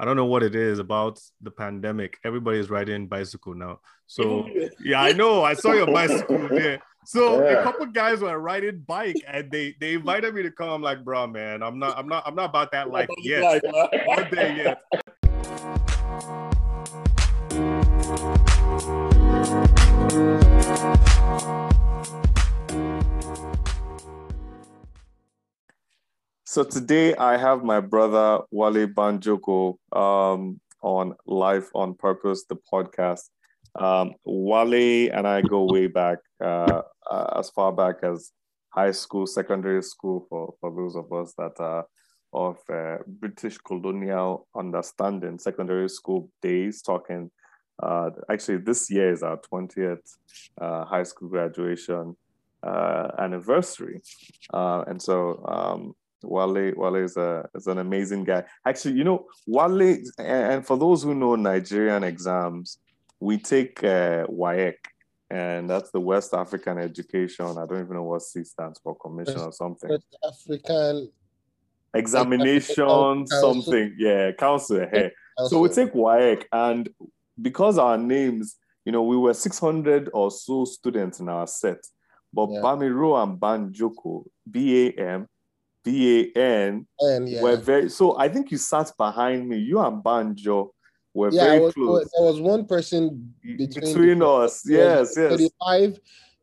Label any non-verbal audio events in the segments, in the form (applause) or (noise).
I don't know what it is about the pandemic. Everybody is riding bicycle now. So (laughs) yeah, I know. I saw your bicycle (laughs) there. So yeah. a couple guys were riding bike and they they invited me to come. I'm like, bro, man, I'm not, I'm not, I'm not about that life yet. Not there yet. So today I have my brother Wale Banjoko um, on Life on Purpose, the podcast. Um, Wale and I go way back, uh, uh, as far back as high school, secondary school, for, for those of us that are of uh, British colonial understanding, secondary school days, talking. Uh, actually, this year is our 20th uh, high school graduation uh, anniversary. and so um, Wale Wale is a is an amazing guy. Actually, you know, Wale, and for those who know Nigerian exams, we take uh, WAEC, and that's the West African Education. I don't even know what C stands for, Commission or something. West African examination, something. Yeah, council. Hey. So we take WAEC, and because our names, you know, we were 600 or so students in our set, but yeah. Bamiro and Banjoko, B A M B A N yeah. were very so I think you sat behind me. You and Banjo were yeah, very was, close. There was one person between, between us. Yes, yes. 35,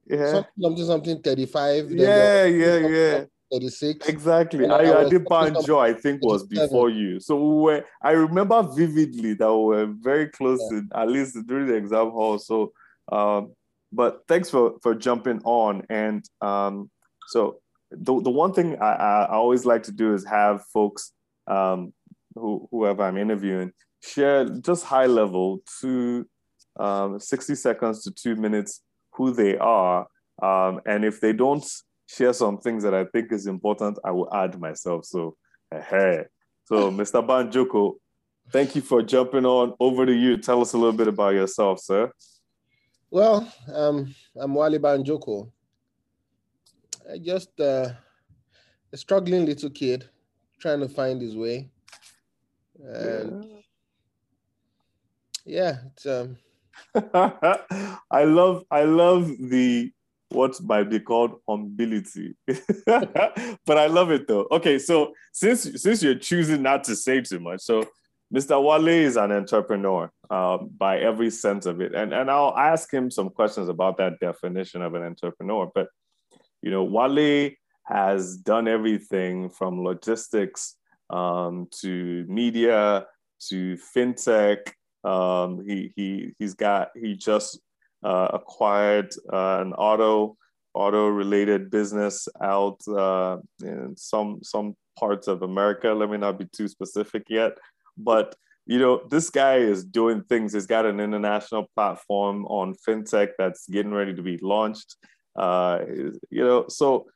yeah. something, something 35. Yeah, yeah, yeah. 36. Exactly. I, I, I did Banjo, I think, was before you. So we were, I remember vividly that we were very close yeah. to, at least during the exam hall. So, um, but thanks for, for jumping on. And um, so the, the one thing I, I always like to do is have folks, um, who, whoever I'm interviewing, share just high level to um, 60 seconds to two minutes who they are. Um, and if they don't share some things that I think is important, I will add myself. So, hey. So, (laughs) Mr. Banjoko, thank you for jumping on. Over to you. Tell us a little bit about yourself, sir. Well, um, I'm Wale Banjoko. I just uh, a struggling little kid trying to find his way, and yeah, it's, um... (laughs) I love I love the what might be called humility, (laughs) but I love it though. Okay, so since since you're choosing not to say too much, so Mr. Wale is an entrepreneur um, by every sense of it, and and I'll ask him some questions about that definition of an entrepreneur, but you know, Wale has done everything from logistics um, to media to fintech. Um, he he he's got he just uh, acquired uh, an auto auto related business out uh, in some some parts of America. Let me not be too specific yet, but you know this guy is doing things. He's got an international platform on fintech that's getting ready to be launched. Uh, you know, so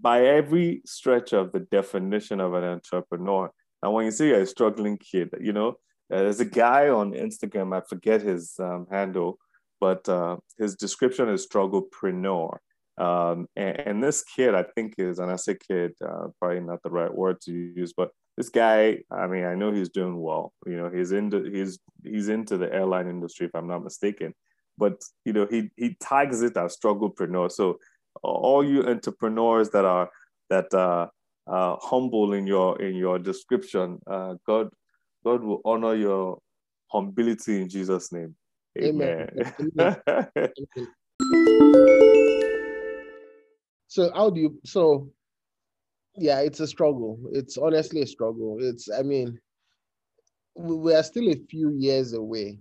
by every stretch of the definition of an entrepreneur, and when you see a struggling kid, you know, uh, there's a guy on Instagram, I forget his um, handle, but uh, his description is strugglepreneur. Um, and, and, this kid, I think is, and I say kid, uh, probably not the right word to use, but this guy, I mean, I know he's doing well. You know, he's into he's he's into the airline industry, if I'm not mistaken but you know he he tags it as strugglepreneur. So all you entrepreneurs that are that are uh, humble in your in your description, uh, God God will honor your humility in Jesus' name. Amen. Amen. (laughs) so how do you so yeah it's a struggle it's honestly a struggle it's i mean we are still a few years away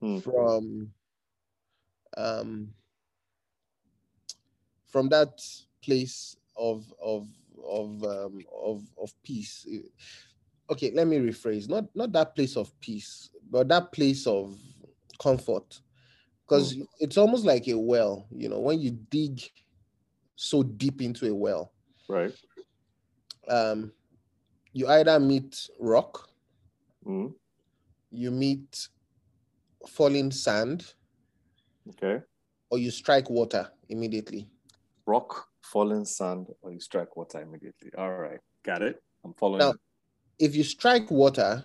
hmm. from um, from that place of of of um, of of peace. Okay, let me rephrase. Not not that place of peace, but that place of comfort. Because mm. it's almost like a well, you know, when you dig so deep into a well. Right. Um, you either meet rock, mm. you meet falling sand, Okay. Or you strike water immediately. Rock, fallen sand, or you strike water immediately. All right. Got it. I'm following. Now, if you strike water,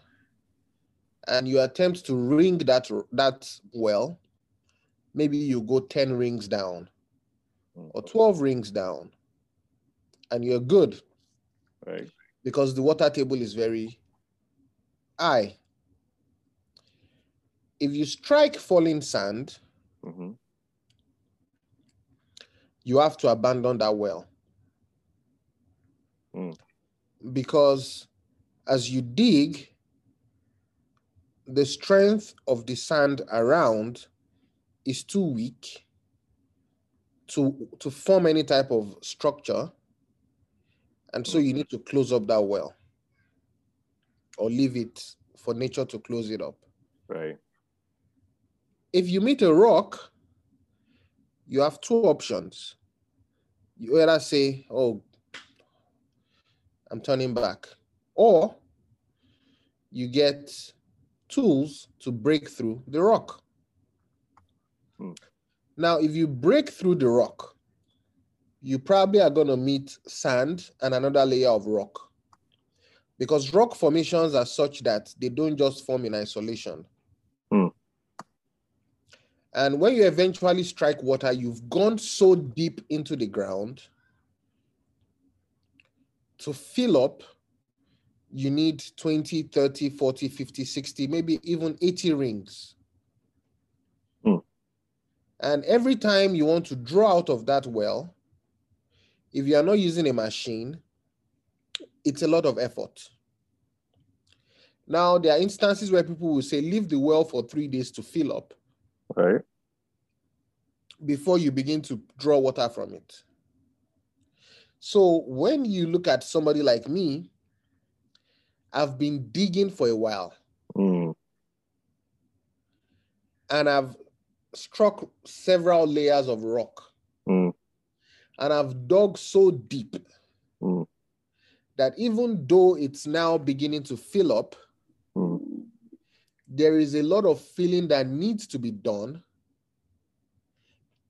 and you attempt to ring that that well, maybe you go 10 rings down mm, or 12 rings down, and you're good. Right. Because the water table is very high. If you strike falling sand, hmm you have to abandon that well. Mm. Because as you dig, the strength of the sand around is too weak to, to form any type of structure. And so you need to close up that well or leave it for nature to close it up. Right. If you meet a rock, you have two options. You either say, Oh, I'm turning back, or you get tools to break through the rock. Hmm. Now, if you break through the rock, you probably are going to meet sand and another layer of rock because rock formations are such that they don't just form in isolation. And when you eventually strike water, you've gone so deep into the ground to fill up, you need 20, 30, 40, 50, 60, maybe even 80 rings. Hmm. And every time you want to draw out of that well, if you are not using a machine, it's a lot of effort. Now, there are instances where people will say, leave the well for three days to fill up Right. before you begin to draw water from it. So when you look at somebody like me, I've been digging for a while Mm. and I've struck several layers of rock Mm. and I've dug so deep Mm. that even though it's now beginning to fill up. There is a lot of filling that needs to be done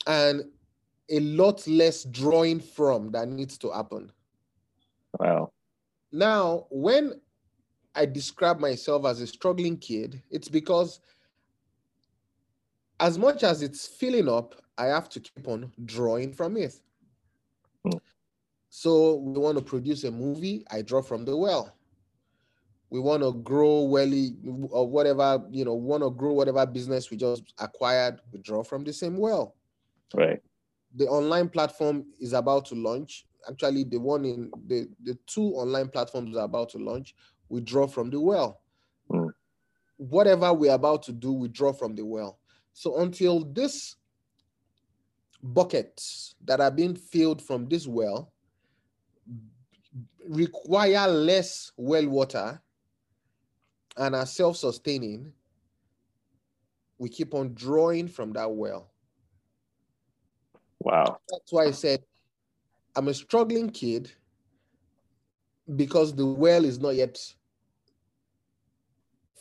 and a lot less drawing from that needs to happen. Wow. Now, when I describe myself as a struggling kid, it's because as much as it's filling up, I have to keep on drawing from it. Hmm. So we want to produce a movie, I draw from the well. We want to grow welly or whatever, you know, want to grow whatever business we just acquired, we draw from the same well. Right. The online platform is about to launch. Actually, the one in the, the two online platforms are about to launch. We draw from the well. Hmm. Whatever we're about to do, we draw from the well. So until this buckets that are being filled from this well require less well water and are self-sustaining, we keep on drawing from that well. Wow. That's why I said I'm a struggling kid because the well is not yet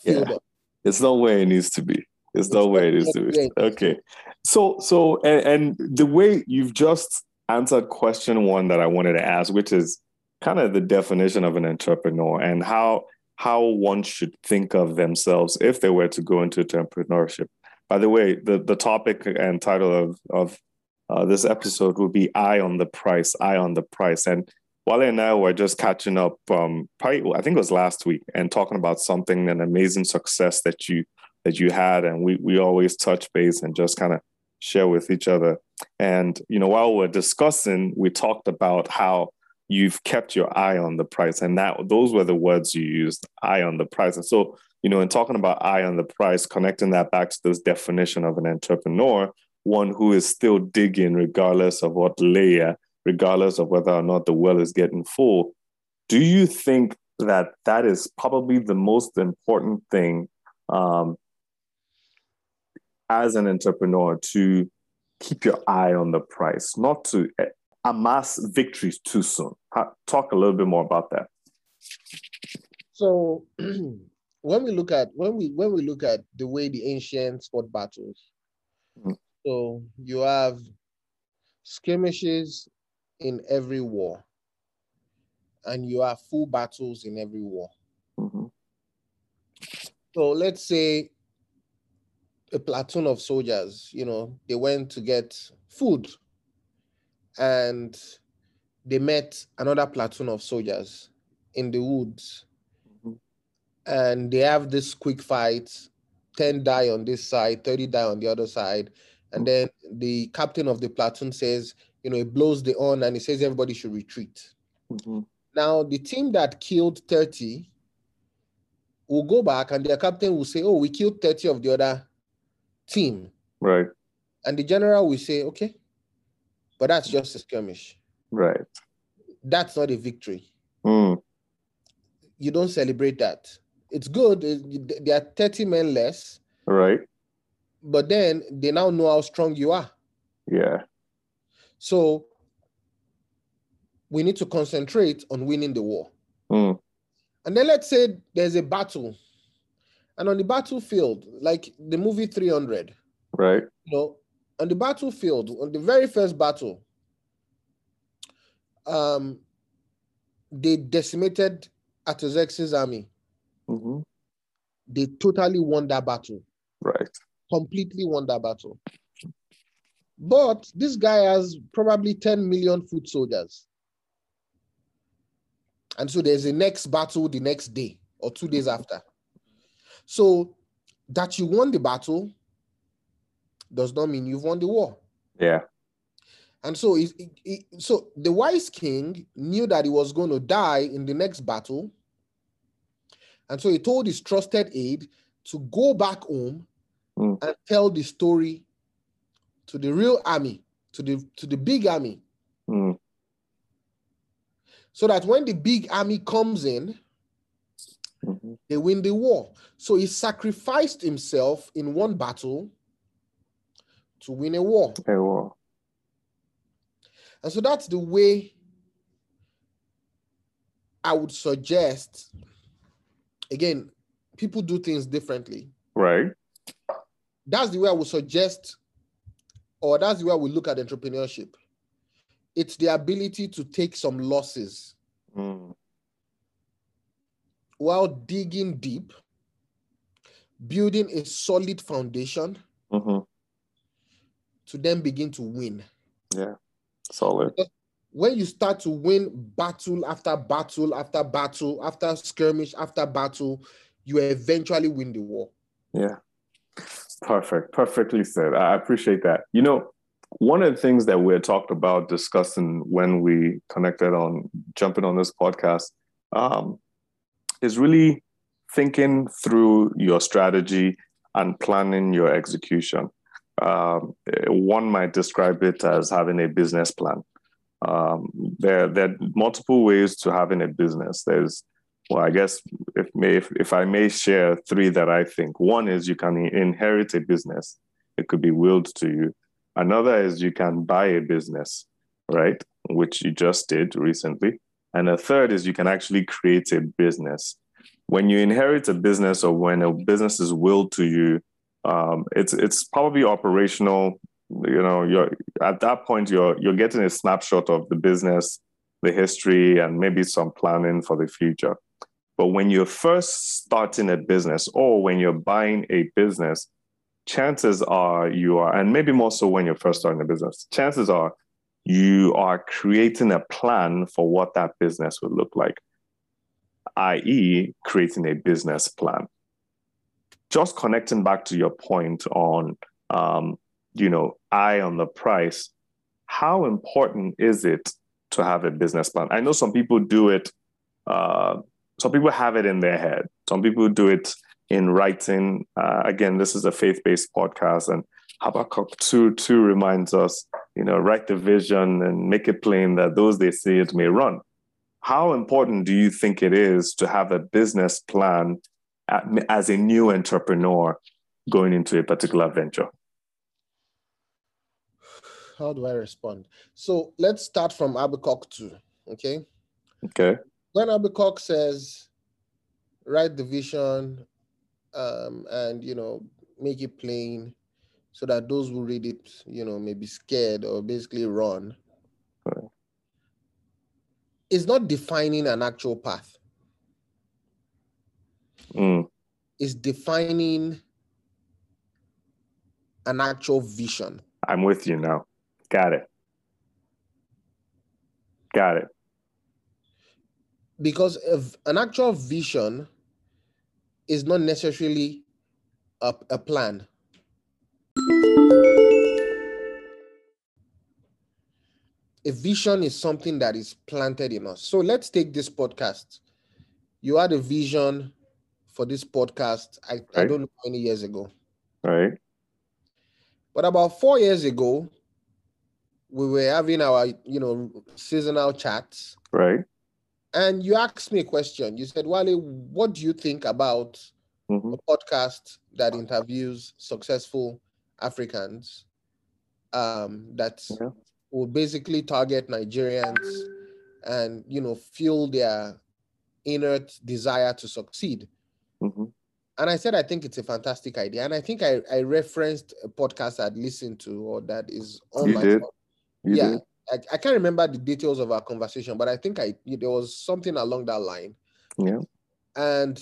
filled Yeah. up. It's not where it needs to be. It's not where it needs to be. Okay. So so and, and the way you've just answered question one that I wanted to ask, which is kind of the definition of an entrepreneur and how how one should think of themselves if they were to go into entrepreneurship. By the way, the, the topic and title of, of uh, this episode will be Eye on the Price, Eye on the Price. And Wale and I were just catching up, um, probably, I think it was last week, and talking about something, an amazing success that you that you had. And we, we always touch base and just kind of share with each other. And, you know, while we're discussing, we talked about how you've kept your eye on the price. And that those were the words you used, eye on the price. And so, you know, in talking about eye on the price, connecting that back to this definition of an entrepreneur, one who is still digging regardless of what layer, regardless of whether or not the well is getting full. Do you think that that is probably the most important thing um, as an entrepreneur to keep your eye on the price, not to amass victories too soon. Talk a little bit more about that. So (clears throat) when we look at when we when we look at the way the ancient sport battles, Mhm. so you have skirmishes in every war, and you have full battles in every war. Mhm. So let's say a platoon of soldiers, you know, they went to get food and they met another platoon of soldiers in the woods. Mm-hmm. And they have this quick fight 10 die on this side, 30 die on the other side. And then the captain of the platoon says, you know, he blows the horn and he says everybody should retreat. Mm-hmm. Now, the team that killed 30 will go back and their captain will say, oh, we killed 30 of the other team. Right. And the general will say, okay, but that's just a skirmish. Right. That's not a victory. Mm. You don't celebrate that. It's good. There are 30 men less. Right. But then they now know how strong you are. Yeah. So we need to concentrate on winning the war. Mm. And then let's say there's a battle. And on the battlefield, like the movie 300, right? You know, on the battlefield, on the very first battle, um, they decimated Artaxerxes' army. Mm-hmm. They totally won that battle. Right. Completely won that battle. But this guy has probably 10 million foot soldiers. And so there's a next battle the next day or two days after. So that you won the battle does not mean you've won the war. Yeah. And so, it, it, so the wise king knew that he was going to die in the next battle, and so he told his trusted aide to go back home mm. and tell the story to the real army, to the to the big army. Mm. So that when the big army comes in, mm-hmm. they win the war. So he sacrificed himself in one battle to win a war. A war. And so that's the way I would suggest again, people do things differently. Right. That's the way I would suggest, or that's the way I would look at entrepreneurship. It's the ability to take some losses mm. while digging deep, building a solid foundation mm-hmm. To then begin to win. Yeah, solid. When you start to win battle after battle after battle after skirmish after battle, you eventually win the war. Yeah. Perfect. Perfectly said. I appreciate that. You know, one of the things that we had talked about discussing when we connected on jumping on this podcast um, is really thinking through your strategy and planning your execution. Um, one might describe it as having a business plan. Um, there, there are multiple ways to having a business. There's, well, I guess if, may, if, if I may share three that I think. One is you can inherit a business. It could be willed to you. Another is you can buy a business, right? Which you just did recently. And a third is you can actually create a business. When you inherit a business or when a business is willed to you, um, it's it's probably operational. You know you're at that point you're you're getting a snapshot of the business the history and maybe some planning for the future. But when you're first starting a business or when you're buying a business chances are you are and maybe more so when you're first starting a business chances are you are creating a plan for what that business would look like i.e creating a business plan just connecting back to your point on um, you know, eye on the price, how important is it to have a business plan? I know some people do it, uh, some people have it in their head. Some people do it in writing. Uh, again, this is a faith-based podcast, and Habakkuk 2 2 reminds us, you know, write the vision and make it plain that those they see it may run. How important do you think it is to have a business plan as a new entrepreneur going into a particular venture? how do I respond? So let's start from Habakkuk 2. Okay. Okay. When Habakkuk says, write the vision um, and, you know, make it plain so that those who read it, you know, may be scared or basically run. Okay. It's not defining an actual path. Mm. is defining an actual vision. I'm with you now. Got it. Got it. Because if an actual vision is not necessarily a, a plan. A vision is something that is planted in us. So let's take this podcast. You had a vision for this podcast, I, right. I don't know many years ago. Right. But about four years ago, we were having our, you know, seasonal chats. Right. And you asked me a question. You said, Wale, what do you think about mm-hmm. a podcast that interviews successful Africans um, that yeah. will basically target Nigerians and, you know, fuel their inner desire to succeed? Mm-hmm. And I said, I think it's a fantastic idea. And I think I, I referenced a podcast I'd listened to or that is on you my did. You yeah. Did. I, I can't remember the details of our conversation, but I think I there was something along that line. Yeah. And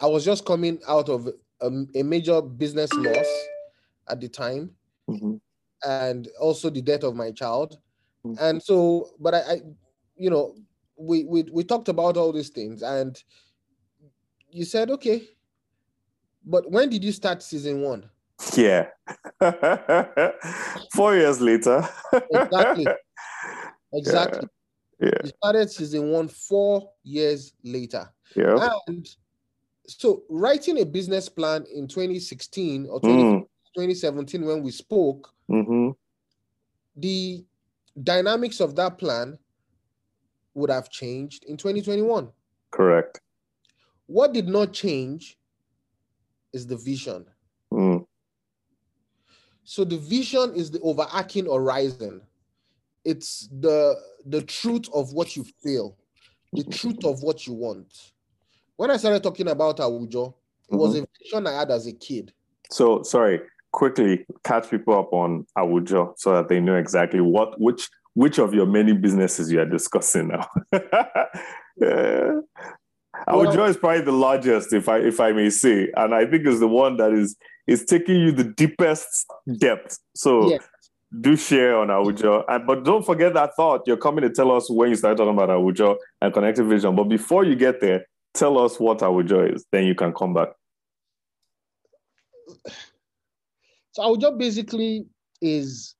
I was just coming out of a, a major business loss at the time, mm-hmm. and also the death of my child. Mm-hmm. And so, but I, I, you know, we we we talked about all these things, and you said, okay, but when did you start season one? Yeah. (laughs) Four years later. exactly. (laughs) Exactly. Yeah. You started season one four years later. Yeah. And so writing a business plan in 2016 or 20, mm. 2017 when we spoke, mm-hmm. the dynamics of that plan would have changed in 2021. Correct. What did not change is the vision. Mm. So the vision is the overarching horizon. It's the the truth of what you feel, the truth of what you want. When I started talking about Awujo, it mm-hmm. was a vision I had as a kid. So sorry, quickly catch people up on Awujo so that they know exactly what which which of your many businesses you are discussing now. (laughs) yeah. Awujo well, is probably the largest, if I if I may say, and I think is the one that is is taking you the deepest depth. So yes. do share on Awujo. And but don't forget that thought. You're coming to tell us when you start talking about Awujo and connected vision. But before you get there, tell us what Awujo is. Then you can come back. So Awujo basically is,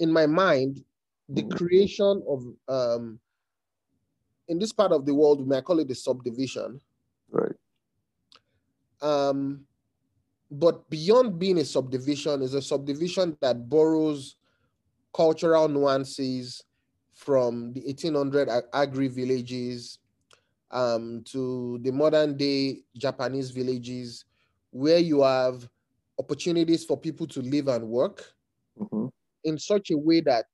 in my mind, the mm-hmm. creation of um, in this part of the world, we might call it the subdivision. Right. Um, but beyond being a subdivision, is a subdivision that borrows cultural nuances from the 1800 agri villages um, to the modern day Japanese villages, where you have opportunities for people to live and work mm-hmm. in such a way that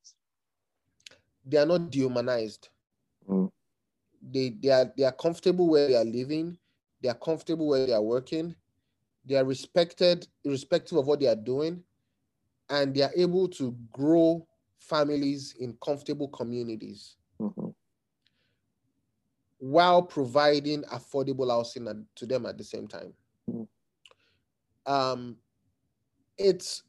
they are not dehumanized. Mm they they are they are comfortable where they are living, they are comfortable where they are working, they are respected irrespective of what they are doing, and they are able to grow families in comfortable communities mm-hmm. while providing affordable housing to them at the same time. Mm-hmm. Um, it's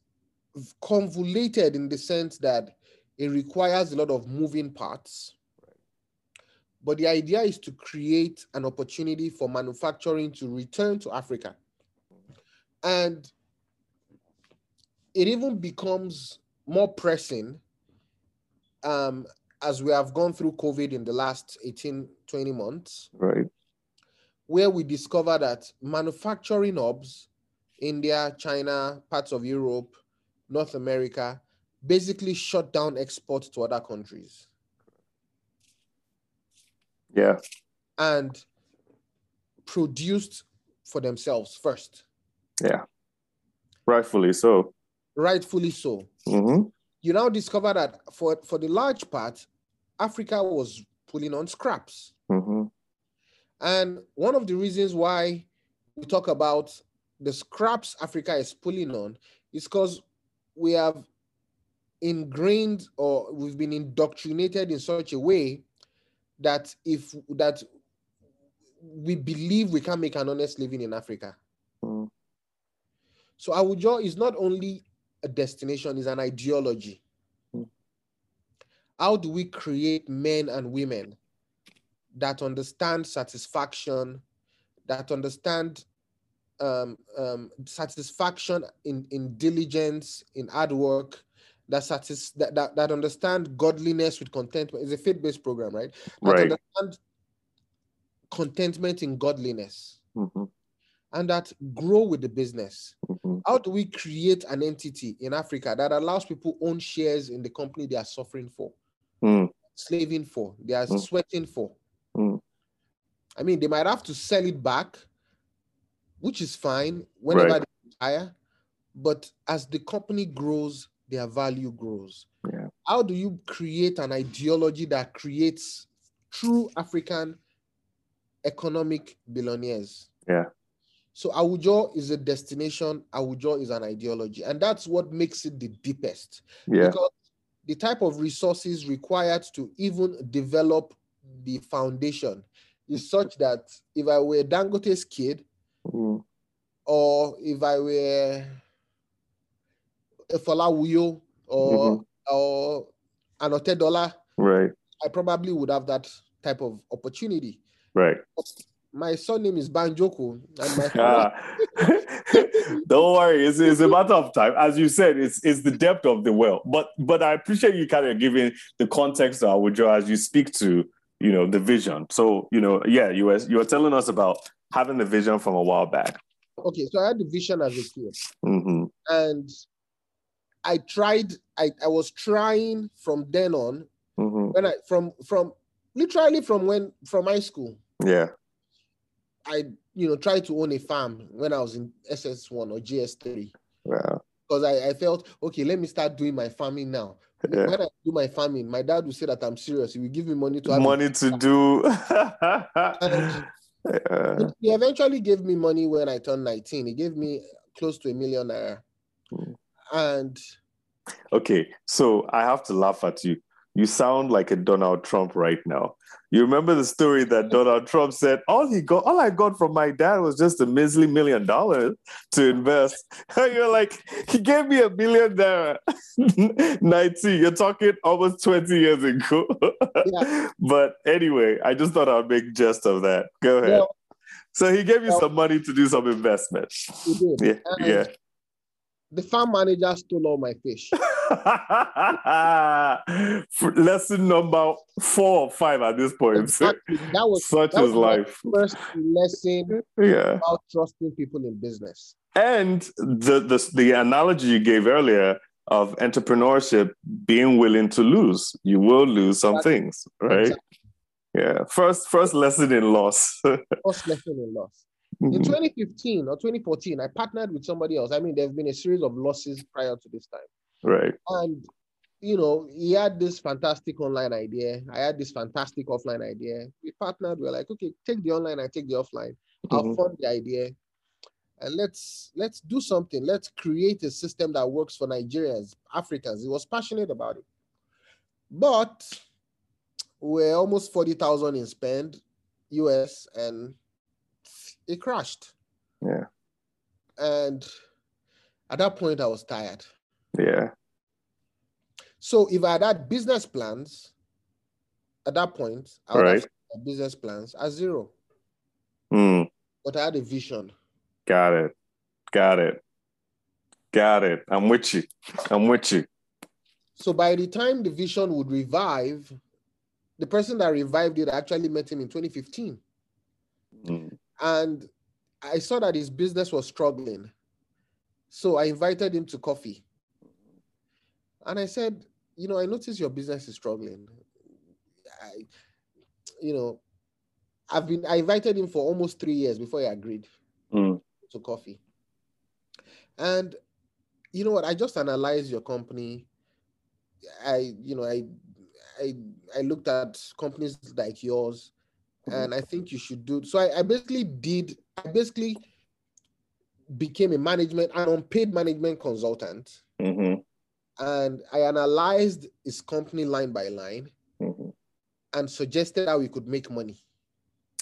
convoluted in the sense that it requires a lot of moving parts but the idea is to create an opportunity for manufacturing to return to Africa. And it even becomes more pressing um, as we have gone through COVID in the last 18, 20 months. Right. Where we discover that manufacturing hubs, India, China, parts of Europe, North America, basically shut down exports to other countries. Yeah. And produced for themselves first. Yeah. Rightfully so. Rightfully so. Mm-hmm. You now discover that for, for the large part, Africa was pulling on scraps. Mm-hmm. And one of the reasons why we talk about the scraps Africa is pulling on is because we have ingrained or we've been indoctrinated in such a way that if that we believe we can make an honest living in Africa. So Awujo is not only a destination, it's an ideology. Mm. How do we create men and women that understand satisfaction, that understand um, um, satisfaction in, in diligence, in hard work, that, satis- that, that, that understand godliness with contentment. It's a faith-based program, right? That Right. understand contentment in godliness Mhm, and that grow with the business. mhm. How do we create an entity in Africa that allows people own shares in the company they are suffering for, Mm, slaving for, they are Mm. sweating for? Mm. I mean, they might have to sell it back, which is fine whenever Right. they retire. But as the company grows, their value grows. Yeah. How do you create an ideology that creates true African economic billionaires? Yeah. So Awujo is a destination, Awujo is an ideology, and that's what makes it the deepest. Yeah. Because the type of resources required to even develop the foundation is such that if I were Dangote's kid, Mm, or if I were Folawiyo or or an Otedola, Right. I probably would have that type of opportunity. Right. My surname is Banjoko, and my (laughs) Ah. (laughs) Don't worry, it's, it's a matter of time. As you said, it's it's the depth of the well. But but I appreciate you kind of giving the context to Awujo as you speak to you know the vision. So you know, yeah, you were you were telling us about having the vision from a while back. okay, so I had the vision as a kid, hmm and I tried. I, I was trying from then on hmm when I from from literally from when from high school. Yeah. I you know tried to own a farm when I was in SS1 or JS3 Yeah. because I, I felt okay. Let me start doing my farming now. Yeah. When I do my farming, my dad will say that I'm serious. He will give me money to have Money to do. (laughs) Yeah. he eventually gave me money when I turned 19. He gave me close to a million naira. Mm. And Okay, so I have to laugh at you. You sound like a Donald Trump right now. You remember the story that (laughs) Donald Trump said, all he got, all I got from my dad was just a measly million dollars to invest. (laughs) You're like, he gave me a million there. (laughs) 19, you're talking almost 20 years ago. Yeah. But anyway, I just thought I'd make jest of that. Go ahead. Well- so he gave you well- some money to do some investment. Yeah, And yeah. The farm manager stole all my fish. (laughs) Lesson number four or five at this point. Exactly. That was Such that is life. first lesson Yeah. about trusting people in business. And the, the the analogy you gave earlier of entrepreneurship being willing to lose. You will lose some Exactly. things, right? Exactly. Yeah. First first lesson in loss. (laughs) First lesson in loss. In Mhm. 2015 or 2014, I partnered with somebody else. I mean, there have been a series of losses prior to this time. right. And you know, he had this fantastic online idea. I had this fantastic offline idea. We partnered. We're like, okay, take the online, I take the offline. I'll Mhm. fund the idea, and let's let's do something. Let's create a system that works for Nigerians, Africans. He was passionate about it, but we're almost forty thousand in spend, US, and it crashed. Yeah. And at that point, I was tired. Yeah. So if I had had business plans at that point, I would Right. have business plans at zero. Mm. But I had a vision. Got it. Got it. Got it. I'm with you. I'm with you. So by the time the vision would revive, the person that revived it I actually met him in 2015. And I saw that his business was struggling. So I invited him to coffee. And I said, you know, I noticed your business is struggling. I, you know, I've been I invited him for almost three years before he agreed. Mm. to coffee. And you know what? I just analyzed your company. I, you know, I, I, I looked at companies like yours, and I think you should do. So I, I basically did. I basically became a management, an unpaid management consultant, hmm and I analyzed his company line by line hmm and suggested how we could make money.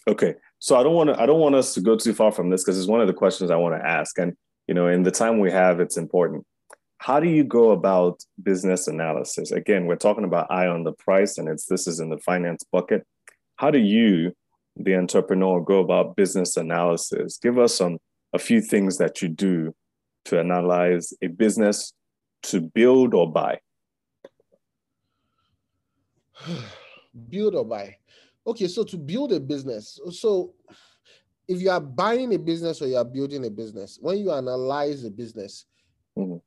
Okay. So I don't want to I don't want us to go too far from this because it's one of the questions I want to ask. And you know, in the time we have, it's important. How do you go about business analysis? Again, we're talking about eye on the price, and it's this is in the finance bucket. How do you, the entrepreneur, go about business analysis? Give us some a few things that you do to analyze a business to build or buy. (sighs) build or buy. Okay, so to build a business, so if you are buying a business or you are building a business, when you analyze a business, mm-hmm.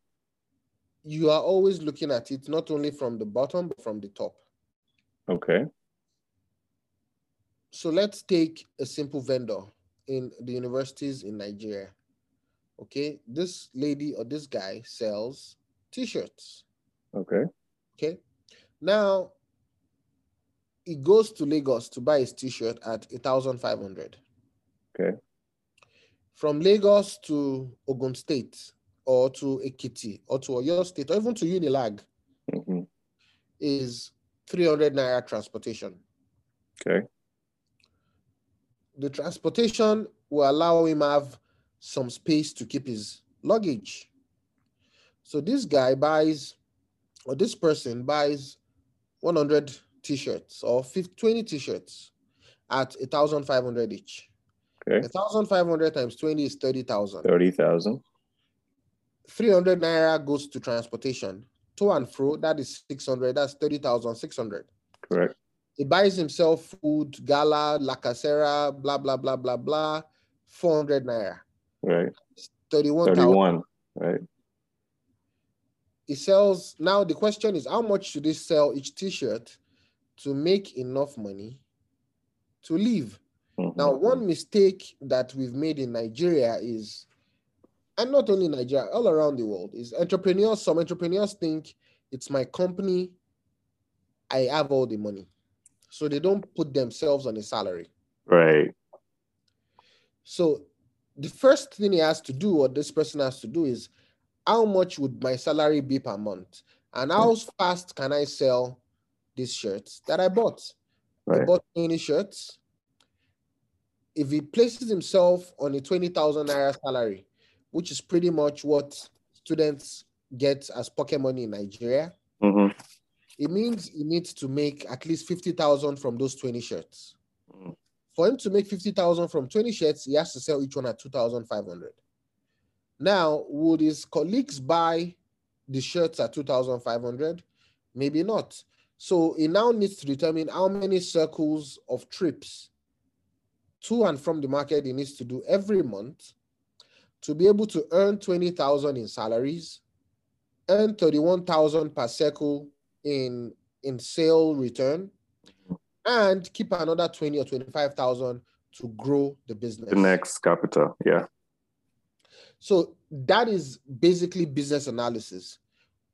you are always looking at it not only from the bottom but from the top. Okay. So let's take a simple vendor in the universities in Nigeria. Okay, this lady or this guy sells t-shirts. Okay. Okay. Now he goes to Lagos to buy his t-shirt at 1,500. Okay. From Lagos to Ogun State or to Ekiti or to Oyo State or even to Unilag mm-hmm. is 300 naira transportation. Okay. The transportation will allow him have some space to keep his luggage. So this guy buys, or this person buys 100 t-shirts or 50, 20 t-shirts at 1,500 each. Okay. 1,500 times 20 is 30,000. 30,000. 300 naira goes to transportation. To and fro, that is 600. That's 30,600. Correct. He buys himself food, gala, la casera, blah, blah, blah, blah, blah, 400 naira. Right. 31. 31. Right. He sells, now the question is how much should he sell each t shirt to make enough money to live. Mm-hmm. Now, one mistake that we've made in Nigeria is, and not only Nigeria, all around the world, is entrepreneurs. Some entrepreneurs think it's my company, I have all the money. So they don't put themselves on a salary. Right. So the first thing he has to do, or this person has to do, is how much would my salary be per month? And how fast can I sell these shirts that I bought. Right. I bought 20 shirts. If he places himself on a 20,000 naira salary, which is pretty much what students get as pocket money in Nigeria, mm-hmm. It means he needs to make at least 50,000 from those 20 shirts. Mm-hmm. For him to make 50,000 from 20 shirts, he has to sell each one at 2,500. Now, would his colleagues buy the shirts at 2,500? Maybe not. So he now needs to determine how many circles of trips to and from the market he needs to do every month to be able to earn 20,000 in salaries, earn 31,000 per circle in, in sale return, and keep another 20 or 25,000 to grow the business. The next capital, yeah. So that is basically business analysis.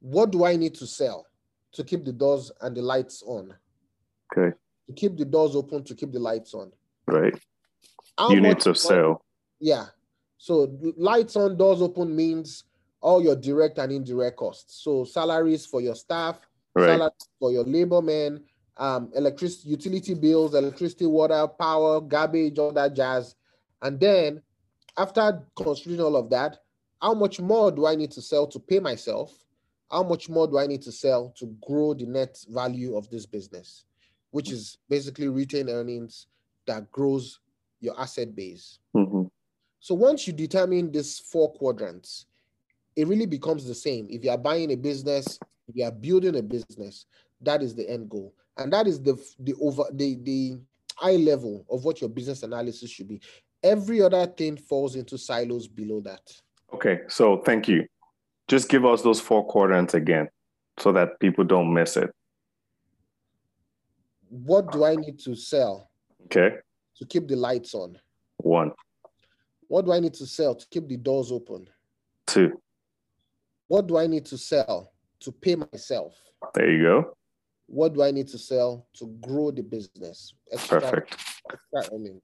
What do I need to sell? to keep the doors and the lights on. Okay. To keep the doors open, to keep the lights on. Right. How Units of sale. Yeah. So lights on, doors open means all your direct and indirect costs. So salaries for your staff, right. salaries for your labor men, um, electricity, utility bills, electricity, water, power, garbage, all that jazz. And then after considering all of that, how much more do I need to sell to pay myself? how much more do I need to sell to grow the net value of this business, which is basically retained earnings that grows your asset base. Mm-hmm. So once you determine these four quadrants, it really becomes the same. If you are buying a business, if you are building a business, that is the end goal, and that is the the over the the high level of what your business analysis should be. Every other thing falls into silos below that. Okay, so thank you. Just give us those four quadrants again so that people don't miss it. What do I need to sell? Okay. To keep the lights on. One. What do I need to sell to keep the doors open? Two. What do I need to sell to pay myself? There you go. What do I need to sell to grow the business? Extra, Perfect. Extra earnings.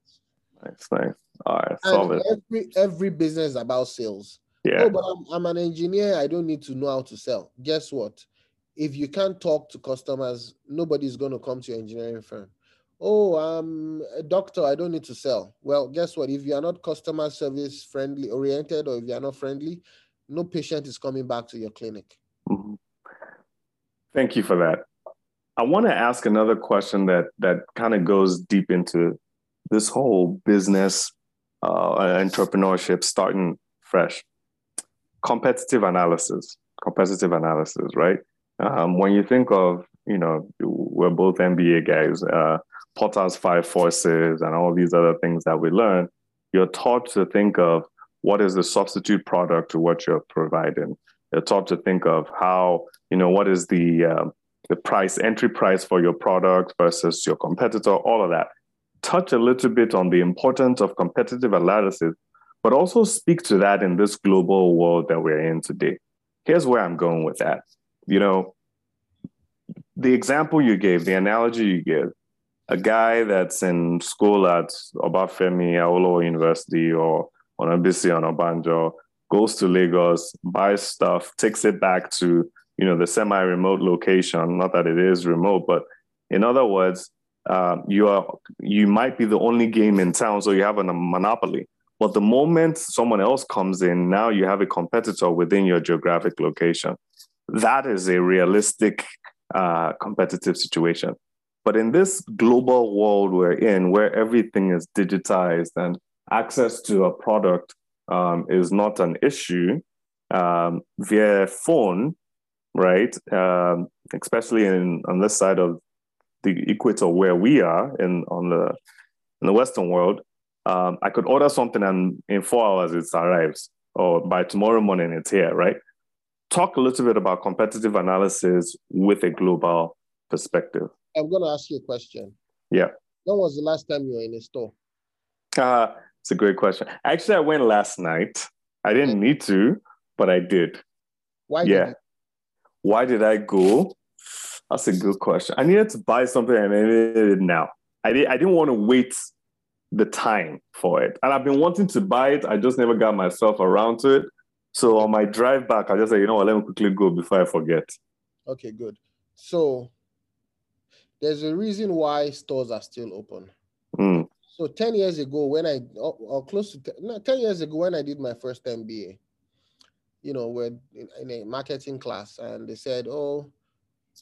Nice, nice. All right, solve and it. Every every business about sales. Yeah. Oh, but I'm, I'm an engineer. I don't need to know how to sell. Guess what? If you can't talk to customers, nobody's going to come to your engineering firm. oh, I'm a doctor, I don't need to sell. Well, guess what? If you are not customer service friendly oriented or if you are not friendly, no patient is coming back to your clinic. Mm-hmm. Thank you for that. I want to ask another question that that kind of goes deep into this whole business uh, entrepreneurship starting fresh. Competitive analysis, competitive analysis, right? Um, when you think of, you know, we're both MBA guys, uh, Porter's five forces and all these other things that we learn, you're taught to think of what is the substitute product to what you're providing. You're taught to think of how, you know, what is the um, the price, entry price for your product versus your competitor, all of that. Touch a little bit on the importance of competitive analysis, but also speak to that in this global world that we're in today. Here's where I'm going with that. You know, the example you gave, the analogy you gave, a guy that's in school at Obafemi Awolowo University or Olabisi Onabanjo goes to Lagos, buys stuff, takes it back to you know the semi-remote location. Not that it is remote, but in other words, uh, you are you might be the only game in town, so you have a monopoly. But the moment someone else comes in, now you have a competitor within your geographic location. That is a realistic uh, competitive situation. But in this global world we're in, where everything is digitized and access to a product um, is not an issue um, via phone, right? Um, especially in on this side of the equator where we are in on the in the Western world, um, I could order something and in four hours it arrives, or by tomorrow morning it's here, right? Talk a little bit about competitive analysis with a global perspective. I'm going to ask you a question. Yeah. When was the last time you were in a store? Uh, it's a great question. Actually, I went last night. I didn't mm. need to, but I did. Why? Yeah. Did Why did I go? That's a good question. I needed to buy something and I needed it now. I, did, I didn't want to wait the time for it. And I've been wanting to buy it. I just never got myself around to it. So on my drive back, I just said, you know what, let me quickly go before I forget. Okay, good. So there's a reason why stores are still open. So 10 years ago, when I, or, or close to 10, no, 10 years ago, when I did my first MBA, you know, we're in, in a marketing class and they said, oh,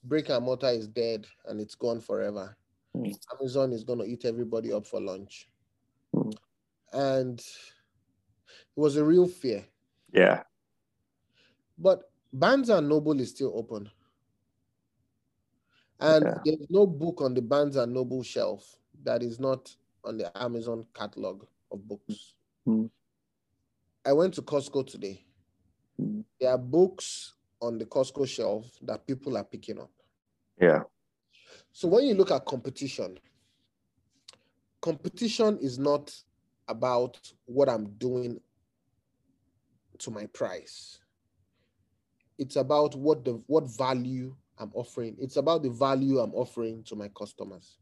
brick and mortar is dead and it's gone forever. Mm. Amazon is going to eat everybody up for lunch. Mm. And it was a real fear. Yeah. But Barnes and Noble is still open. And yeah. there's no book on the Barnes and Noble shelf that is not on the Amazon catalog of books. Mm. I went to Costco today. Mm. There are books on the Costco shelf that people are picking up. Yeah. So when you look at competition, competition is not about what I'm doing to my price. It's about what the what value I'm offering. It's about the value I'm offering to my customers.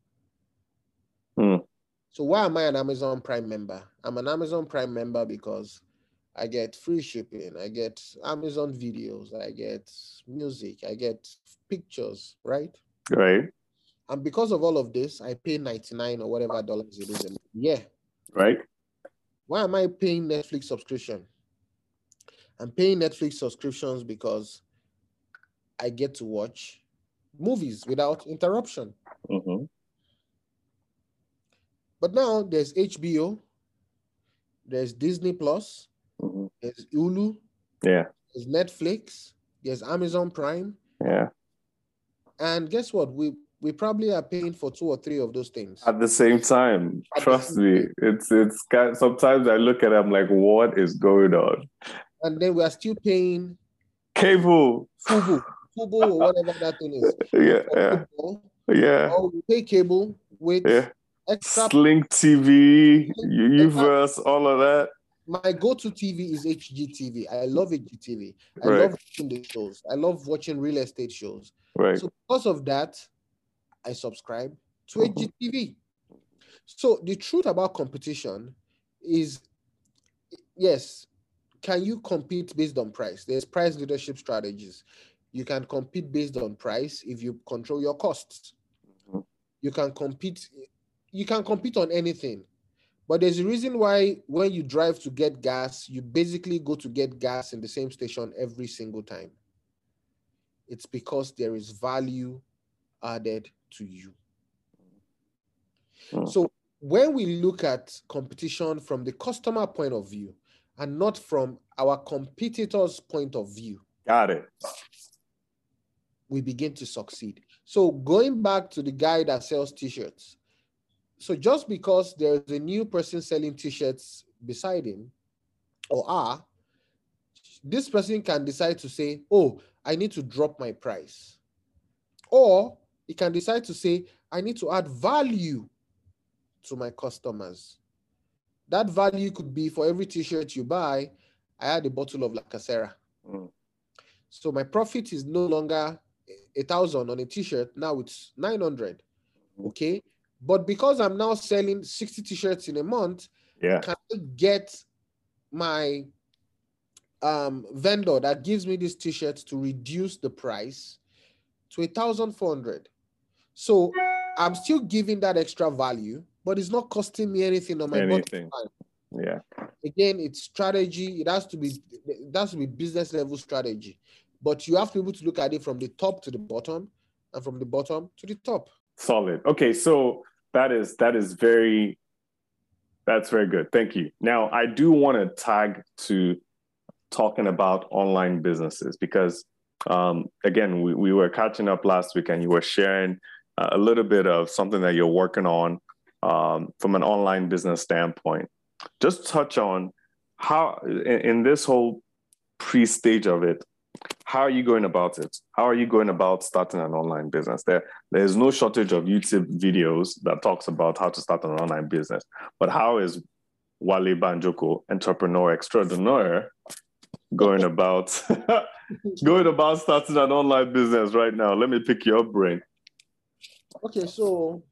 Mm. So why am I an Amazon Prime member? I'm an Amazon Prime member because I get free shipping, I get Amazon videos, I get music, I get pictures, right? Right. And because of all of this, I pay 99 or whatever dollars it is a year. Right. Why am I paying Netflix subscription? I'm paying Netflix subscriptions because I get to watch movies without interruption. Mm-hmm. But now there's HBO, there's Disney Plus, mm-hmm. there's Hulu, yeah, there's Netflix, there's Amazon Prime, yeah. And guess what? We we probably are paying for two or three of those things at the same time. At Trust same me, time. it's it's kind. Sometimes I look at them like, what is going on? And then we are still paying cable, Fubo, Fubo or whatever that thing is. (laughs) Yeah, yeah. yeah. Or we pay cable with yeah. Extra Sling TV, Uverse, all of that. My go-to TV is HGTV. I love HGTV. I right. love watching the shows. I love watching real estate shows. Right. So because of that, I subscribe to HGTV. Mm-hmm. So the truth about competition is yes, can you compete based on price? There's price leadership strategies. You can compete based on price if you control your costs. Mm-hmm. You can compete you can compete on anything. But there's a reason why when you drive to get gas, you basically go to get gas in the same station every single time. It's because there is value added to you. Hmm. So when we look at competition from the customer point of view and not from our competitors' point of view, Got it. we begin to succeed. So going back to the guy that sells t-shirts. So just because there's a new person selling t-shirts beside him or are, this person can decide to say, "Oh, I need to drop my price." Or he can decide to say, "I need to add value to my customers." That value could be for every t-shirt you buy, I add a bottle of La Casera. Mm. So my profit is no longer a thousand on a t-shirt. Now it's 900. Okay. But because I'm now selling 60 t-shirts in a month, Yeah. can I get my um, vendor that gives me these t-shirts to reduce the price to a thousand four hundred? So I'm still giving that extra value, but it's not costing me anything on my bottom Anything. line Yeah. again it's strategy it has to be it has to be business level strategy but you have to be able to look at it from the top to the bottom and from the bottom to the top Solid. Okay, so that is that is very that's very good. Thank you. Now I do want to tag to talking about online businesses because um, again we, we were catching up last week and you were sharing uh, a little bit of something that you're working on um, from an online business standpoint. Just touch on how in, in this whole pre-stage of it, how are you going about it? How are you going about starting an online business? There, there's no shortage of YouTube videos that talks about how to start an online business. But how is Wale Banjoko, entrepreneur extraordinaire, going about (laughs) going about starting an online business right now? Let me pick your brain. okay so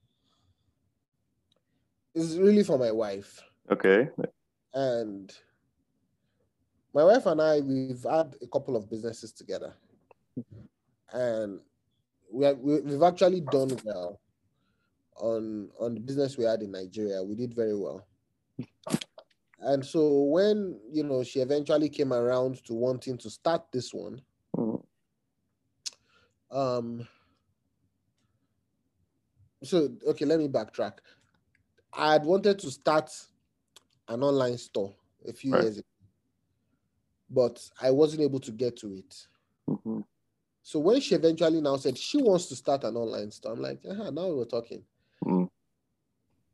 it's really for my wife Okay. and my wife and i we've had a couple of businesses together. And we have, we- we've actually done well on on the business we had in nigeria. We did very well. And so when you know she eventually came around to wanting to start this one um so okay let me backtrack. I had wanted to start an online store a few Right. years ago but i wasn't able to get to it mhm. so when she eventually now said she wants to start an online store i'm like uh now we're talking Mm.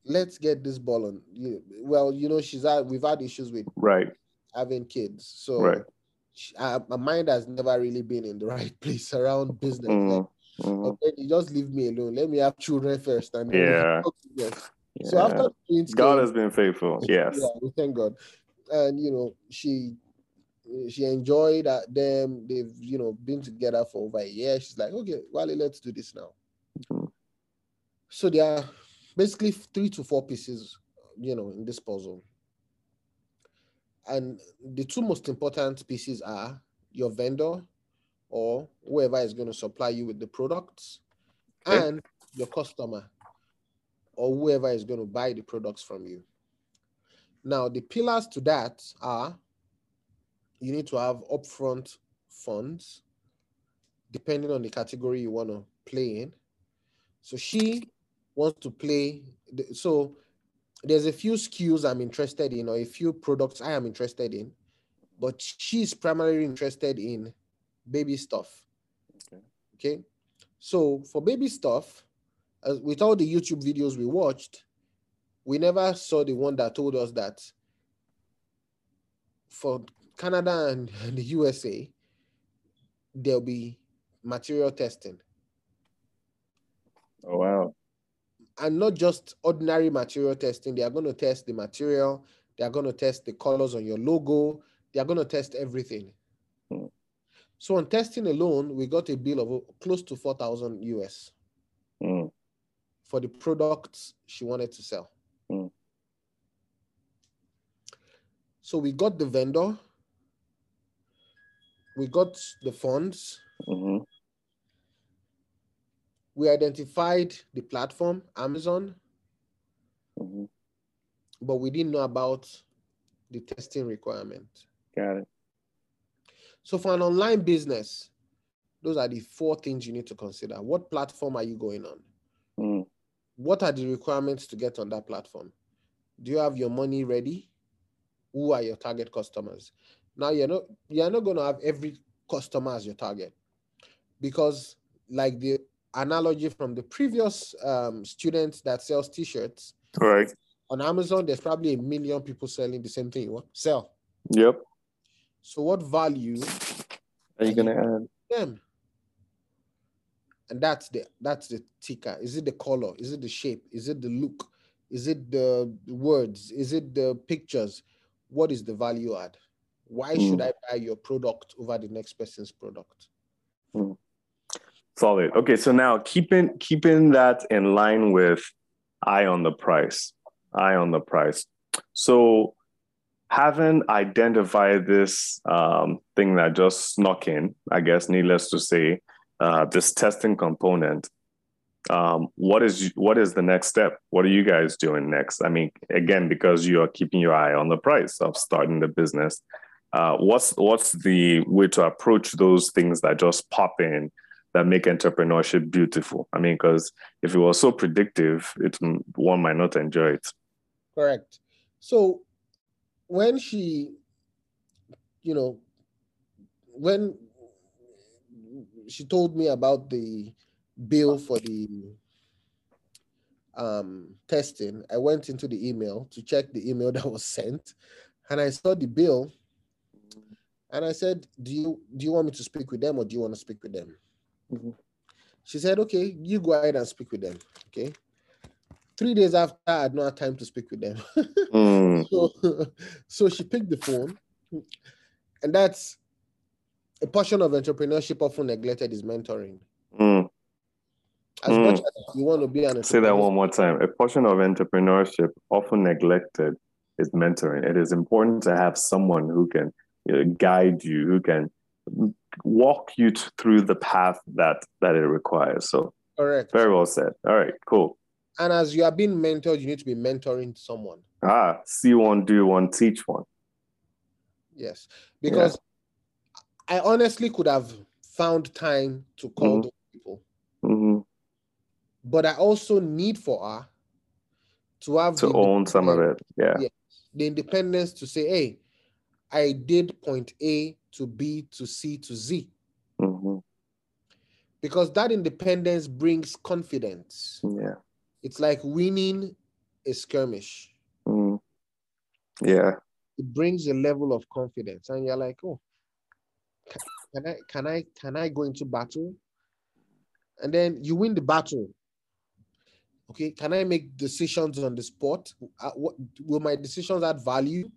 let's get this ball on you well you know she's had we've had issues with Right. having kids so Right. she, uh, my mind has never really been in the right (laughs) place around business like, Mm, mhm. okay, you just leave me alone let me have children first and we'll Yeah. (laughs) So after God came, has been faithful. (laughs) Yes. yeah, we thank God. And you know, she she enjoyed that them. They've you know been together for over a year. She's like, okay, Wale, let's do this now. Mhm. So there are basically three to four pieces, you know, in this puzzle. And the two most important pieces are your vendor or whoever is going to supply you with the products Okay. and your customer or whoever is going to buy the products from you. Now, the pillars to that are you need to have upfront funds, depending on the category you want to play in. So she wants to play. the- So there's a few skills I'm interested in, or a few products I am interested in, but she's primarily interested in baby stuff. Okay. Okay. So for baby stuff, as with all the YouTube videos we watched, we never saw the one that told us that for Canada and, the USA, there'll be material testing. Oh wow. and not just ordinary material testing. They are going to test the material. They are going to test the colors on your logo. They are going to test everything. Hmm. So on testing alone, we got a bill of close to four thousand US Mm, for the products she wanted to sell. Hmm. So we got the vendor. We got the funds. mhm. We identified the platform, Amazon. hmm but we didn't know about the testing requirement. Got it. So for an online business, those are the four things you need to consider. What platform are you going on? Mm. What are the requirements to get on that platform? Do you have your money ready? Who are your target customers? Now you're not you're not going to have every customer as your target because like the analogy from the previous um, student that sells t-shirts Right. on Amazon, there's probably a million people selling the same thing you want sell. Yep. So what value Are you gonna add? them? And that's the that's the ticker. Is it the color? Is it the shape? Is it the look? Is it the words? Is it the pictures? What is the value add? Why should Mm. I buy your product over the next person's product? Solid. Okay, so now keeping keeping that in line with eye on the price, eye on the price. So having identified this um, thing that just snuck in, I guess, needless to say, uh, this testing component. Um, what is what is the next step? What are you guys doing next? I mean, again, because you are keeping your eye on the price of starting the business. Uh, what's what's the way to approach those things that just pop in that make entrepreneurship beautiful. I mean, because if it was so predictive, it one might not enjoy it. Correct. So when she, you know, when she told me about the bill for the um, testing, I went into the email to check the email (laughs) that was sent, and I saw the bill, and I said, "Do you do you want me to speak with them, or do you want to speak with them?" Mhm. She said, "Okay, you go ahead and speak with them." Okay. Three days after, I had not had time to speak with them. (laughs) Mm, so, so she picked the phone, and that's a portion of entrepreneurship often neglected is mentoring. mm. As Mm. much as you want to be an Say that one more time. A portion of entrepreneurship often neglected is mentoring. It is important to have someone who can know, guide you, who can walk you t- through the path that that it requires. So correct. very well said. All right, cool. And as you are being mentored, you need to be mentoring someone. Ah, see one, do one, teach one. Yes, because I honestly could have found time to call Mhm. those people, hmm but I also need for her to have To own some of it. Yeah. Yeah. the independence to say, "Hey, I did point A to B to C to Z." hmm because that independence brings confidence. Yeah. It's like winning a skirmish. Mm. Yeah. It brings a level of confidence, and you're like, oh, can I can I can I go into battle? And then you win the battle. Okay, can I make decisions on the spot? Uh, what, will my decisions add value?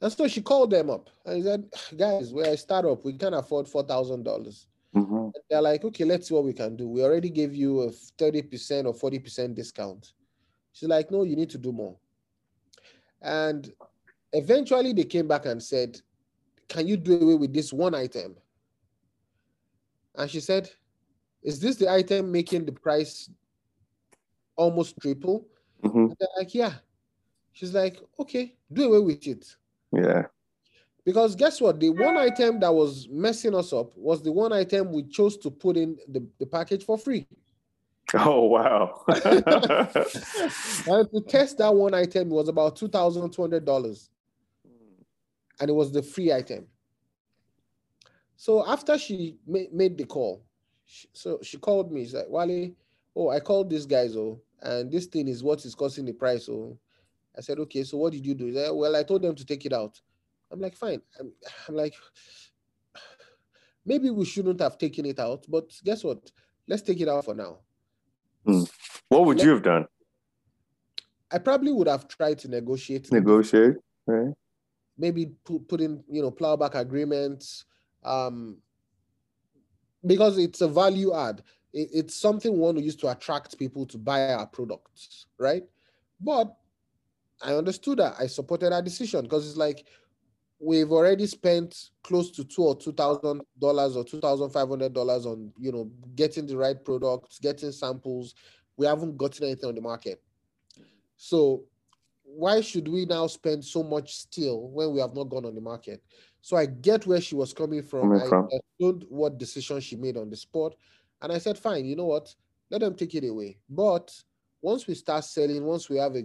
And so she called them up and said, guys, we're a startup. We can't afford four thousand dollars. hmm they're like, okay, let's see what we can do. We already gave you a 30% or 40% discount. She's like, no, you need to do more. And eventually they came back and said, can you do away with this one item? And she said, is this the item making the price almost triple? hmm And they're like, yeah. She's like, okay, do away with it. Yeah. Because guess what? The one item that was messing us up was the one item we chose to put in the, the package for free. (laughs) Oh wow. (laughs) and to test that one item was about two thousand two hundred dollars, and it was the free item. So after she ma- made the call, she, so she called me. She's like, "Wale, oh, I called these guys, oh, and this thing is what is costing the price, oh." I said, "Okay, so what did you do?" Said, well, I told them to take it out. I'm like, "Fine." I'm, I'm like, (sighs) maybe we shouldn't have taken it out, but guess what? Let's take it out for now. what would you have done? I probably would have tried to negotiate Negotiate, right? maybe put, put in you know plowback agreements um because it's a value add it, it's something we want to use to attract people to buy our products right but i understood that i supported our decision because it's like we've already spent close to two or two thousand dollars or two thousand five hundred dollars on you know getting the right products getting samples we haven't gotten anything on the market So why should we now spend so much still when we have not gone on the market? So I get where she was coming from. Coming I understood what decision she made on the spot. And I said, fine, you know what? Let them take it away. But once we start selling, once we have a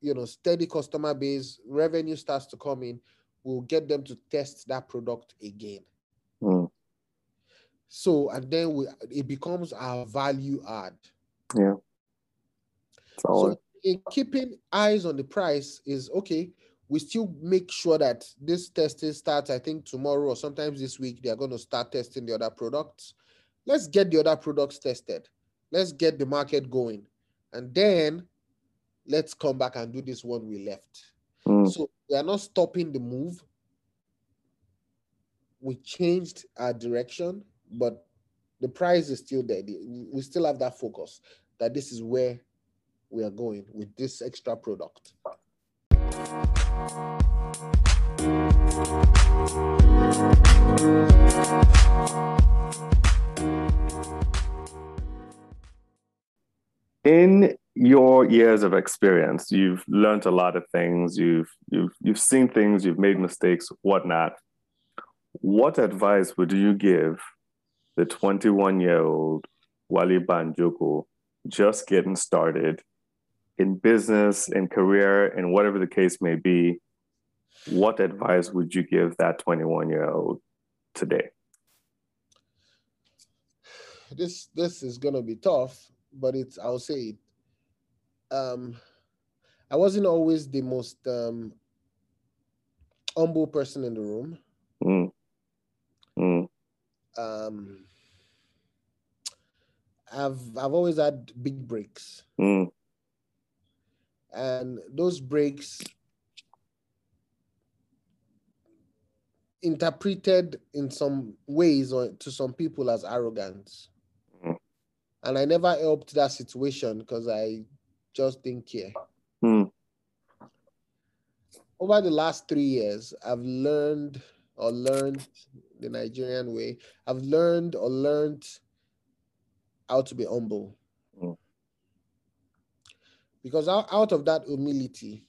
you know steady customer base, revenue starts to come in, we'll get them to test that product again. Mm. So and then we it becomes our value add. Yeah. Solid. So in keeping eyes on the price is okay. We still make sure that this testing starts, I think, tomorrow or sometimes this week. They are going to start testing the other products. Let's get the other products tested. Let's get the market going. And then let's come back and do this one we left. Mm. So we are not stopping the move. We changed our direction, but the price is still there. We still have that focus that this is where we are going with this extra product. in your years of experience, you've learned a lot of things. You've you've you've seen things. You've made mistakes, whatnot. What advice would you give the 21 year old Wale Banjoko just getting started in business, in career, in whatever the case may be? What advice would you give that 21 year old today? This this is gonna be tough, but it's I'll say it. Um, I wasn't always the most um, humble person in the room. Mm. Mm. Um, I've I've always had big breaks. Mm. and those breaks interpreted in some ways or to some people as arrogance Mhm. and i never helped that situation because i just didn't care Mm. over the last three years i've learned or learned the nigerian way i've learned or learned how to be humble Mm. because out, of that humility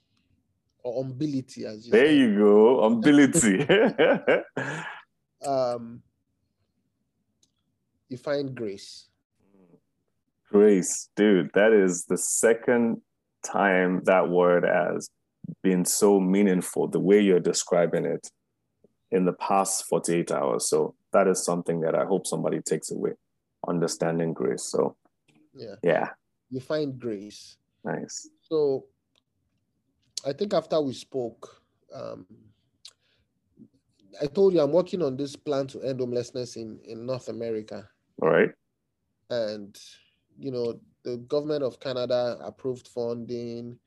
or humility as you say. There say, you go, ability. (laughs) um, you find grace. Grace, dude, that is the second time that word has been so meaningful, the way you're describing it in the past 48 hours. So that is something that I hope somebody takes away. Understanding grace. So Yeah, yeah, you find grace. nice. So I think after we spoke, um, I told you I'm working on this plan to end homelessness in, in North America. All right. And, you know, the government of Canada approved funding,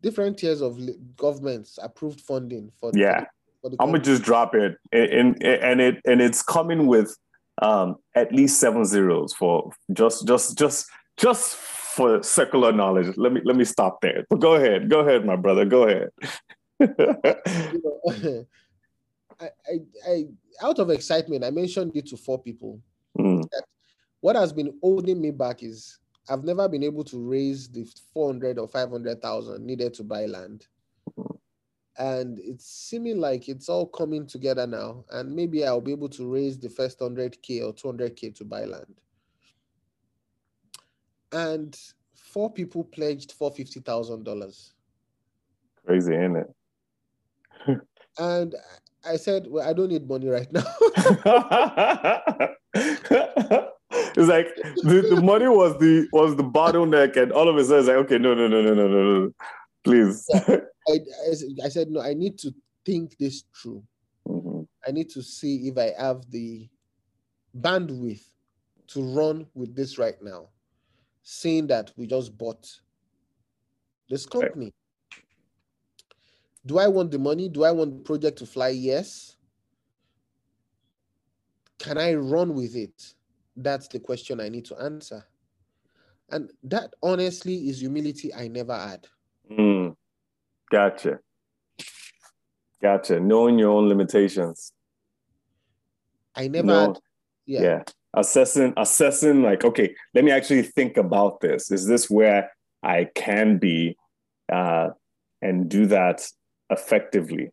different tiers of governments approved funding for, for Yeah. the, for the I'm gonna just drop it, and, and and it and it's coming with um at least seven zeros for just just just just for secular knowledge. Let me let me stop there. But go ahead, go ahead, my brother. Go ahead. you know, (laughs) I, I, I, out of excitement, I mentioned it to four people. Mm, What has been holding me back is I've never been able to raise the 400 or 500,000 needed to buy land. And it's seeming like it's all coming together now. And maybe I'll be able to raise the first 100K or 200K to buy land. And four people pledged $450,000. crazy, ain't it? And I said, Well, I don't need money right now. (laughs) (laughs) (laughs) it's like the, the money was the was the bottleneck, and all of a sudden it's like, okay, no, no, no, no, no, no, no. Please. I, I, I said, No, I need to think this through. Mhm. I need to see if I have the bandwidth to run with this right now, seeing that we just bought this Right. company. Do I want the money? Do I want the project to fly? Yes. Can I run with it? That's the question I need to answer. And that honestly is humility I never had. Mm. Gotcha. Gotcha. Knowing your own limitations. I never No. had, yeah. yeah. assessing assessing like okay let me actually think about this is this where i can be uh, and do that effectively.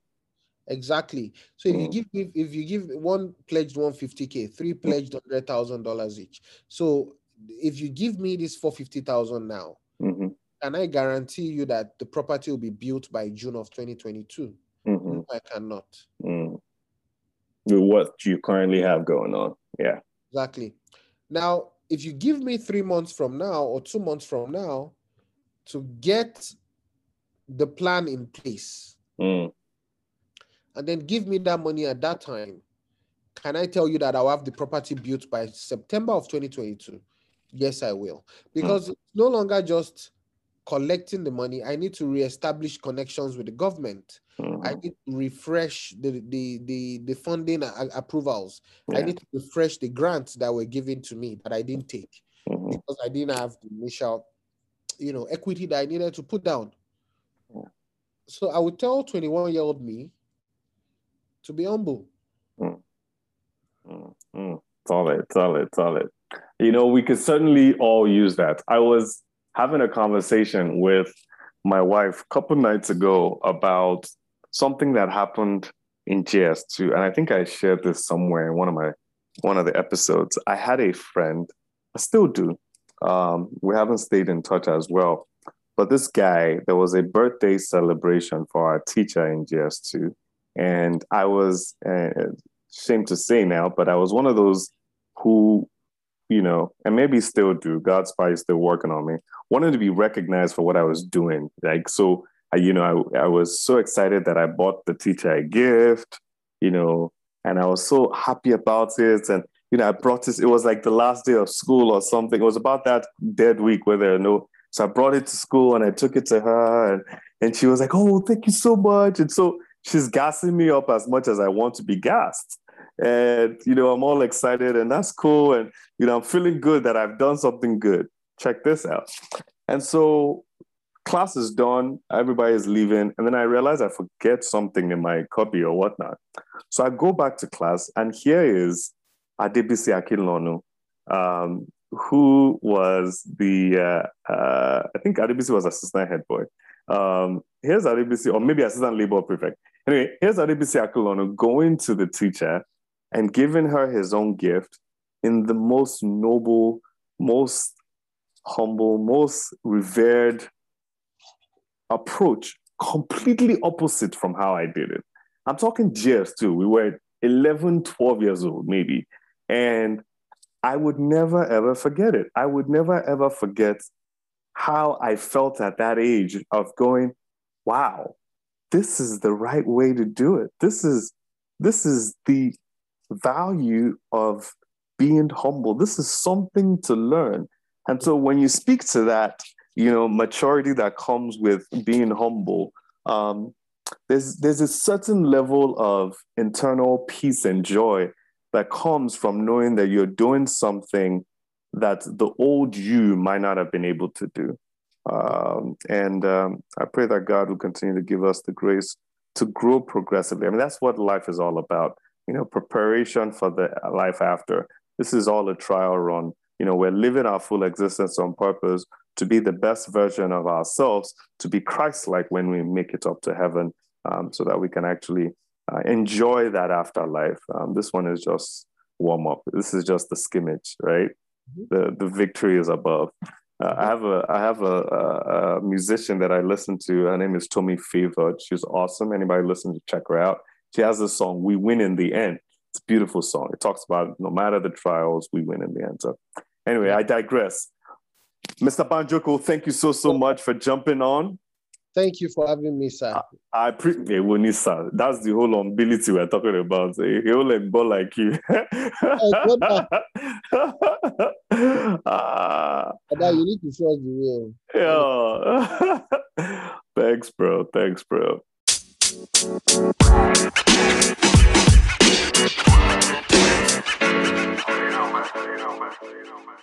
Exactly. So if you give if, if you give one pledged 150k, three mm. pledged hundred thousand dollars each. So if you give me this 450,000 now, mm-hmm. can I guarantee you that the property will be built by June of 2022? Mm-hmm. No, I cannot. Mm. With what you currently have going on. Yeah. Exactly. Now, if you give me three months from now or two months from now to get the plan in place mm. And then give me that money at that time, can I tell you that I'll have the property built by September of 2022? Yes, I will. Because mm. it's no longer just collecting the money. I need to reestablish connections with the government. Mm. I need to refresh the the the, the funding a- approvals. Yeah. I need to refresh the grants that were given to me that I didn't take mm-hmm. because I didn't have the initial, you know, equity that I needed to put down. Yeah. So I would tell 21 year old me to be humble. Mm. Mm. mm. Solid, solid, solid you know, we could certainly all use that. I was having a conversation with my wife a couple nights ago about something that happened in JS2, and I think I shared this somewhere in one of my one of the episodes. I had a friend, I still do. Um, we haven't stayed in touch as well, but this guy, there was a birthday celebration for our teacher in JS2, and I was uh, ashamed to say now, but I was one of those who you know, and maybe still do. God's probably still working on me. Wanted to be recognized for what I was doing. Like, so, I, you know, I, I was so excited that I bought the teacher a gift, you know, and I was so happy about it. And, you know, I brought this, it was like the last day of school or something. It was about that dead week where there are no, so I brought it to school and I took it to her and, and she was like, oh, thank you so much. And so she's gassing me up as much as I want to be gassed. And you know i'm all excited and that's cool. And you know i'm feeling good that i've done something good. Check this out. And so class is done. Everybody is leaving. And then i realize i forget something in my copy or whatnot. So i go back to class and here is adebisi akinlonu um, who was the uh, uh, i think adebisi was assistant head boy um, here's adebisi or maybe assistant labor prefect anyway here's adebisi akinlonu going to the teacher and giving her his own gift in the most noble, most humble, most revered approach, completely opposite from how I did it. I'm talking years too. We were 11, 12 years old, maybe. And I would never, ever forget it. I would never, ever forget how I felt at that age of going, wow, this is the right way to do it. This is this is the value of being humble. This is something to learn. And so when you speak to that, you know, maturity that comes with being humble, um, there's there's a certain level of internal peace and joy that comes from knowing that you're doing something that the old you might not have been able to do. Um, and um, I pray that God will continue to give us the grace to grow progressively. I mean, that's what life is all about you know, preparation for the life after. This is all a trial run. You know, we're living our full existence on purpose to be the best version of ourselves, to be Christ like when we make it up to heaven, um, so that we can actually uh, enjoy that afterlife. Um, this one is just warm up. This is just the skimmage, right? The, the victory is above. Uh, I have a I have a, a, a, musician that I listen to. Her name is Tommy Favor. She's awesome. Anybody listen to check her out. She has this song, We Win in the End. It's a beautiful song. It talks about no matter the trials, we win in the end. So, anyway, I digress. Mr. Banjoko, thank you so, so much for jumping on. Thank you for having me, sir. I, appreciate it, sir. That's the whole ability we're talking about. A whole like ball like you. (laughs) uh, you need to show us the real. Yeah. (laughs) Thanks, bro. Thanks, bro. You know, man. You know, man. You know, man.